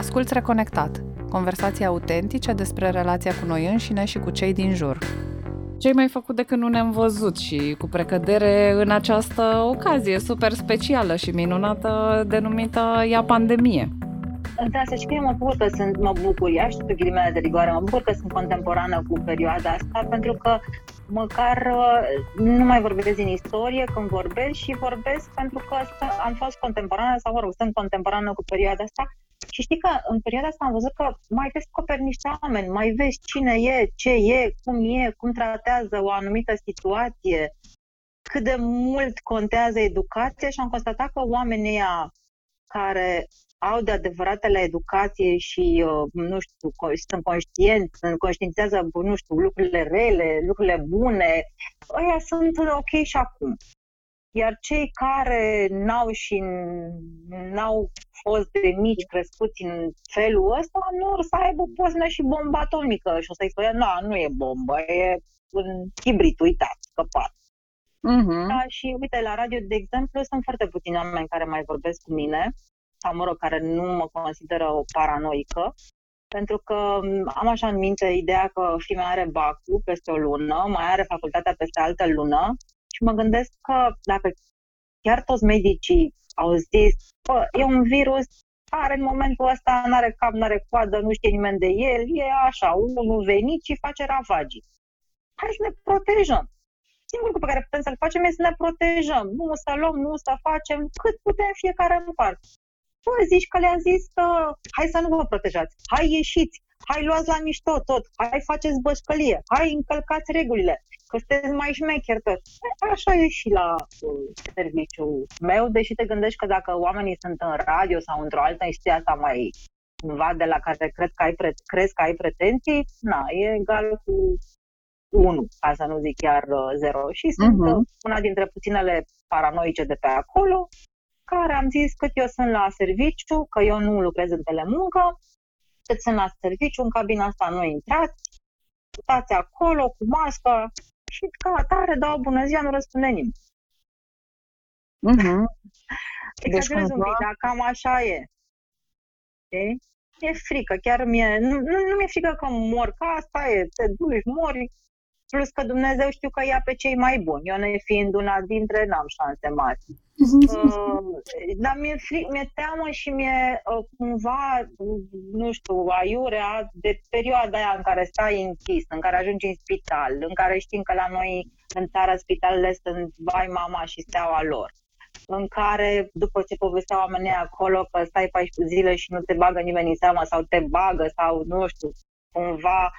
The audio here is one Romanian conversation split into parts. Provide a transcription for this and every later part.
Asculți Reconectat, conversații autentice despre relația cu noi înșine și cu cei din jur. Ce-ai mai făcut de când nu ne-am văzut și cu precădere în această ocazie super specială și minunată denumită ea pandemie? Da, să știi, mă bucur că sunt, mă bucur, ia știu pe ghilimele de rigoare, mă bucur că sunt contemporană cu perioada asta, pentru că măcar uh, nu mai vorbesc din istorie când vorbesc și vorbesc pentru că am fost contemporană sau, mă rog, sunt contemporană cu perioada asta și știi că în perioada asta am văzut că mai descoperi niște oameni, mai vezi cine e, ce e, cum e, cum tratează o anumită situație, cât de mult contează educația și am constatat că oamenii care au de adevăratele educație și, uh, nu știu, sunt conștienți, sunt conștiințează, nu știu, lucrurile rele, lucrurile bune, ăia sunt ok și acum. Iar cei care n-au și n-au fost de mici crescuți în felul ăsta, nu să aibă poznă și bomba atomică și o să-i spune, nu, nu e bombă, e un hibrid, uitați, scăpat. Uh-huh. Da, și uite, la radio, de exemplu, sunt foarte puțini oameni care mai vorbesc cu mine sau mă rog, care nu mă consideră o paranoică, pentru că am așa în minte ideea că fiul are bacul peste o lună, mai are facultatea peste altă lună și mă gândesc că dacă chiar toți medicii au zis, că e un virus are în momentul ăsta, nu are cap, nu are coadă, nu știe nimeni de el, e așa, unul venit și face ravagii. Hai să ne protejăm. Singurul lucru pe care putem să-l facem este să ne protejăm. Nu să luăm, nu să facem cât putem fiecare în parte. Bă, zici că le-a zis că hai să nu vă protejați, hai ieșiți, hai luați la mișto tot, hai faceți bășcălie, hai încălcați regulile, că sunteți mai șmecher tot. Așa e și la uh, serviciul meu, deși te gândești că dacă oamenii sunt în radio sau într-o altă instituție asta mai cumva de la care cred că ai pre- crezi că ai pretenții, na, e egal cu 1, ca să nu zic chiar 0. Uh, și sunt uh-huh. una dintre puținele paranoice de pe acolo, care am zis cât eu sunt la serviciu, că eu nu lucrez în telemuncă, cât sunt la serviciu, în cabina asta nu intrați, stați acolo cu mască și ca atare dau bună ziua, nu răspunde nimeni. Uh-huh. Deci, un pic, dar cam așa e. Okay? E frică, chiar mie, nu, nu, nu mi-e frică că mor, că asta e, te duci, mori, plus că Dumnezeu știu că ia pe cei mai buni. Eu ne fiind una dintre, n-am șanse mari. uh, dar mi-e, fri- mi-e teamă și mi-e uh, cumva, nu știu, aiurea de perioada aia în care stai închis, în care ajungi în spital, în care știm că la noi în țară spitalele sunt vai mama și steaua lor în care, după ce povesteau oamenii acolo că stai 14 zile și nu te bagă nimeni în seama sau te bagă sau, nu știu, cumva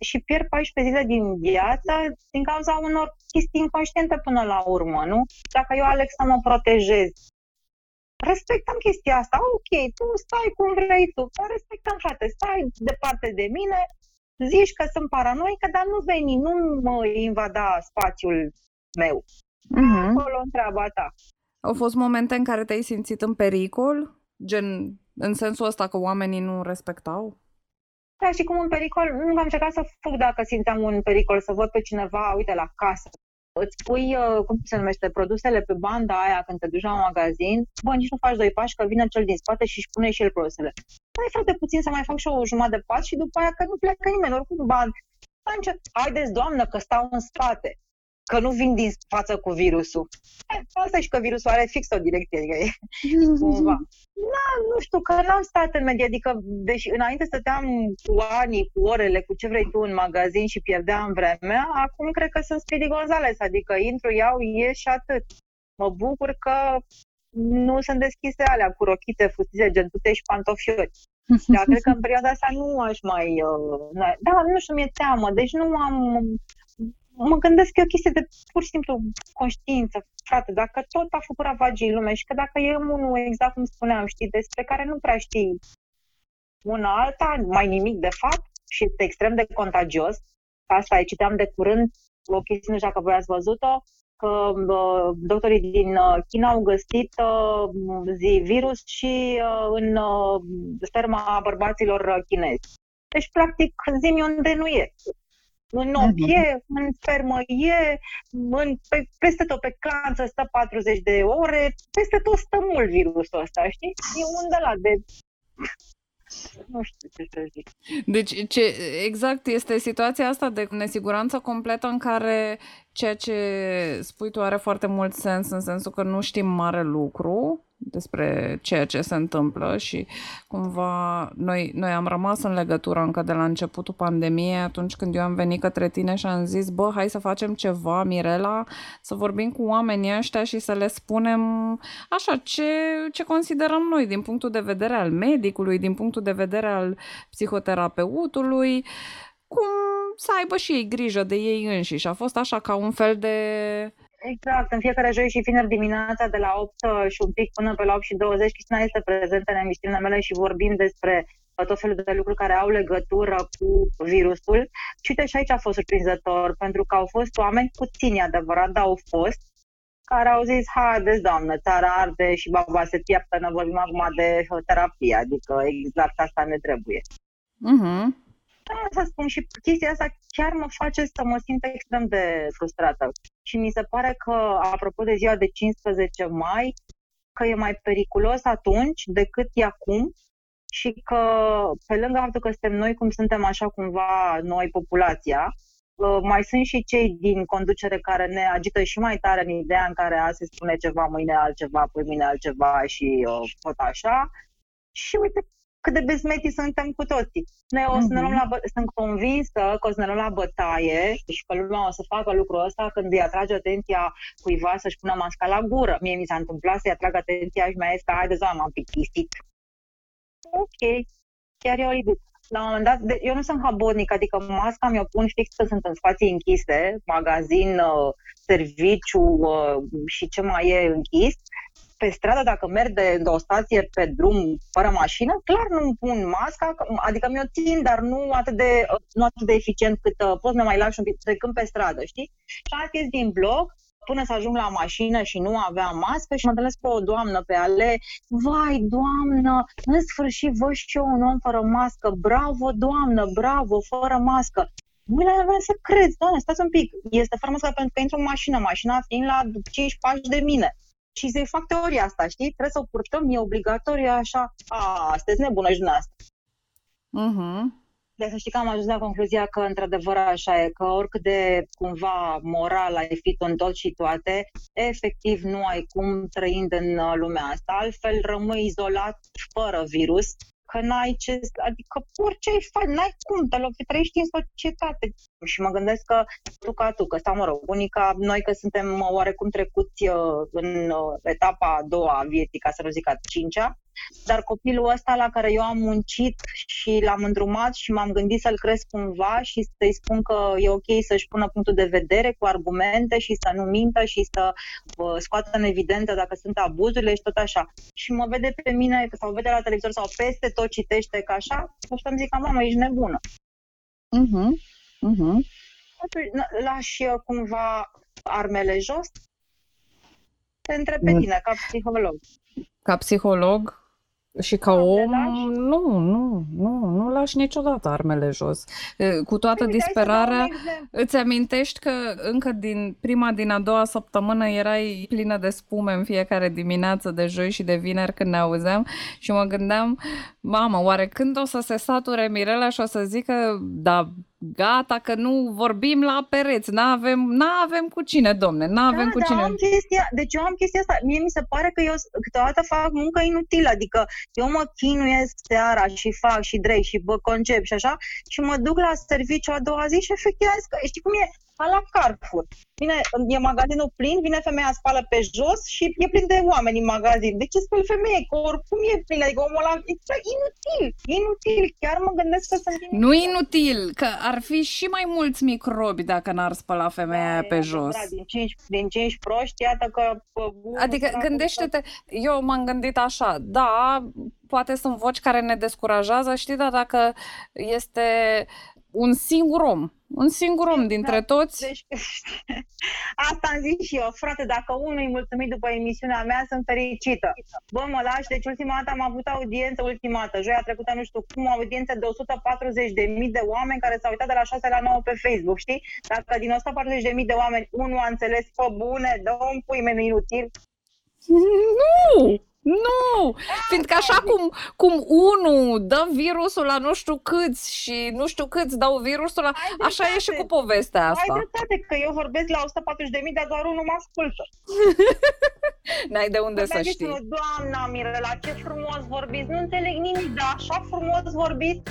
și pierd 14 zile din viață din cauza unor chestii inconștiente până la urmă, nu? Dacă eu aleg să mă protejez, respectăm chestia asta, ok, tu stai cum vrei tu, dar respectăm, frate, stai departe de mine, zici că sunt paranoică, dar nu veni, nu mă invada spațiul meu. Uh-huh. Acolo întreaba ta. Au fost momente în care te-ai simțit în pericol? Gen, în sensul ăsta că oamenii nu respectau? Da, și cum un pericol, nu am încercat să fug dacă simțeam un pericol, să văd pe cineva, uite, la casă. Îți pui, uh, cum se numește, produsele pe banda aia când te duci la un magazin, bă, nici nu faci doi pași, că vine cel din spate și își pune și el produsele. Păi, frate, puțin să mai fac și o jumătate de pas și după aia că nu pleacă nimeni, oricum, ba, haideți, doamnă, că stau în spate că nu vin din față cu virusul. Asta și că virusul are fix o direcție, adică e cumva. Da, nu știu, că n-am stat în medie, adică, deși înainte stăteam cu ani, cu orele, cu ce vrei tu în magazin și pierdeam vremea, acum cred că sunt Speedy Gonzales, adică intru, iau, ies și atât. Mă bucur că nu sunt deschise alea cu rochite, fustițe, gentute și pantofiori. Dar cred că în perioada asta nu aș mai... Uh, da, nu știu, mi-e teamă. Deci nu am mă gândesc că e o chestie de pur și simplu conștiință, frate, dacă tot a făcut ravagii în lume și că dacă e unul, exact cum spuneam, știi, despre care nu prea știi una alta, mai nimic de fapt și este extrem de contagios, asta e, citeam de curând o chestie, nu știu dacă voi ați văzut-o, că uh, doctorii din uh, China au găsit uh, zi virus și uh, în uh, sperma bărbaților chinezi. Deci, practic, zi unde nu e. În ochi mhm. e, în spermă e, în, pe, peste tot pe clanță stă 40 de ore, peste tot stă mult virusul ăsta, știi? E un de la de... nu știu ce să zic. Deci, ce, exact, este situația asta de nesiguranță completă în care ceea ce spui tu are foarte mult sens în sensul că nu știm mare lucru, despre ceea ce se întâmplă și cumva noi, noi am rămas în legătură încă de la începutul pandemiei. Atunci când eu am venit către tine și am zis bă, hai să facem ceva, Mirela, să vorbim cu oamenii ăștia și să le spunem așa ce, ce considerăm noi din punctul de vedere al medicului, din punctul de vedere al psihoterapeutului, cum să aibă și ei grijă de ei înșiși. A fost așa ca un fel de Exact, în fiecare joi și vineri dimineața de la 8 și un pic până pe la 8 și 20, Cristina este prezentă în emisiunile mele și vorbim despre tot felul de lucruri care au legătură cu virusul. Și uite, și aici a fost surprinzător, pentru că au fost oameni puțini, adevărat, dar au fost, care au zis, haideți, doamnă, țara arde și baba se piaptă, ne vorbim acum de terapie, adică exact asta ne trebuie. Uh-huh. Da, să spun și chestia asta chiar mă face să mă simt extrem de frustrată. Și mi se pare că, apropo de ziua de 15 mai, că e mai periculos atunci decât e acum și că, pe lângă faptul că suntem noi cum suntem așa cumva noi, populația, ă, mai sunt și cei din conducere care ne agită și mai tare în ideea în care azi se spune ceva, mâine altceva, păi mine altceva și uh, tot așa. Și uite, cât de bezmeti suntem cu toții. Noi o să ne luăm la bă- sunt convinsă că o să ne luăm la bătaie și că lumea o să facă lucrul ăsta când îi atrage atenția cuiva să-și pună masca la gură. Mie mi s-a întâmplat să-i atrag atenția și mi-a zis că haide, m-am plictisit. Ok, chiar e oribil. La un moment dat, de, eu nu sunt habonic, adică masca mi-o pun fix că sunt în spații închise, magazin, uh, serviciu uh, și ce mai e închis pe stradă, dacă merg de, de o stație pe drum fără mașină, clar nu pun masca, adică mi-o țin, dar nu atât de, nu atât de eficient cât uh, pot să mai lași un pic trecând pe stradă, știi? Și am chestii din bloc, până să ajung la mașină și nu aveam mască și mă întâlnesc cu o doamnă pe ale. Vai, doamnă, în sfârșit văd și eu un om fără mască. Bravo, doamnă, bravo, fără mască. Nu le avem să crezi, doamne, stați un pic. Este fără mască pentru că intru în mașină, mașina fiind la 5 pași de mine și să fac teoria asta, știi? Trebuie să o purtăm, e obligatoriu, așa, a, sunteți nebună și dumneavoastră. Uh-huh. De să știi că am ajuns la concluzia că, într-adevăr, așa e, că oricât de cumva moral ai fi în tot și toate, efectiv nu ai cum trăind în uh, lumea asta. Altfel rămâi izolat fără virus că n-ai ce, adică orice ai face, n-ai cum, te loc, trăiești în societate. Și mă gândesc că tu ca tu, că sau mă rog, unica, noi că suntem oarecum trecuți uh, în uh, etapa a doua a vieții, ca să nu zic a cincea, dar copilul ăsta la care eu am muncit și l-am îndrumat și m-am gândit să-l cresc cumva și să-i spun că e ok să-și pună punctul de vedere cu argumente și să nu mintă și să uh, scoată în evidență dacă sunt abuzurile și tot așa. Și mă vede pe mine sau vede la televizor sau peste tot citește ca așa și îmi zic că mamă, ești nebună. Uh-huh. Uh-huh. Lași uh, cumva armele jos? Te întreb pe tine, ca psiholog. Ca psiholog, și ca om, nu, nu, nu, nu lași niciodată armele jos. Cu toată păi, disperarea, îți amintești că încă din prima, din a doua săptămână erai plină de spume în fiecare dimineață de joi și de vineri când ne auzeam și mă gândeam, mamă, oare când o să se sature Mirela și o să zică, da, gata că nu vorbim la pereți, n-avem, n-avem cu cine, domne, n-avem da, cu cine. Am chestia, deci eu am chestia asta, mie mi se pare că eu câteodată fac muncă inutilă, adică eu mă chinuiesc seara și fac și drei și vă concep și așa și mă duc la serviciu a doua zi și efectiv că știi cum e, ca la Carrefour. Vine, e magazinul plin, vine femeia, spală pe jos și e plin de oameni în magazin. De ce speli femeie? Că oricum e plin, adică omul ăla e inutil, inutil. Chiar mă gândesc că sunt inutil. Nu inutil, că ar fi și mai mulți microbi dacă n-ar spăla femeia da, pe jos. Da, din 5, din 5 proști, iată că... Adică gândește-te, eu m-am gândit așa, da, poate sunt voci care ne descurajează, știi, dar dacă este un singur om un singur om dintre da, toți. Deci, asta am zis și eu, frate, dacă unul e mulțumit după emisiunea mea, sunt fericită. Bă, mă lași, deci ultima dată am avut audiență, ultima dată, joia trecută, nu știu cum, audiență de 140 de mii de oameni care s-au uitat de la 6 la 9 pe Facebook, știi? Dacă din 140 de mii de oameni unul a înțeles, pe bune, dă un pui meniu inutil. Nu! Nu! Fiindcă așa cum, cum unul dă virusul la nu știu câți și nu știu câți dau virusul la... Așa e și cu povestea asta. Ai dreptate că eu vorbesc la 140.000, dar doar unul mă ascultă. N-ai de unde să știi. Doamna Mirela, ce frumos vorbiți. Nu înțeleg nimic, dar așa frumos vorbiți.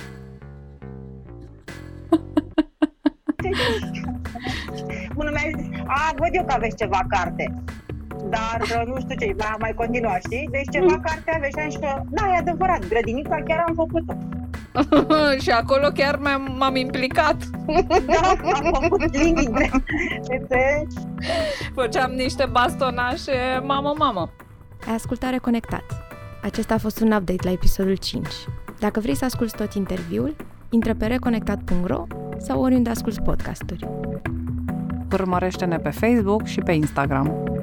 Unul mi-a zis, a, văd eu că aveți ceva carte dar uh, nu știu ce, va mai continua, știi? Deci ceva mm. carte aveți și că, da, e adevărat, grădinița chiar am făcut-o. și acolo chiar m-am, m-am implicat. da, am făcut linii Făceam niște bastonașe mamă-mamă. Ai ascultat Reconectat. Acesta a fost un update la episodul 5. Dacă vrei să asculti tot interviul, intră pe reconectat.ro sau oriunde asculti podcasturi. Urmărește-ne pe Facebook și pe Instagram.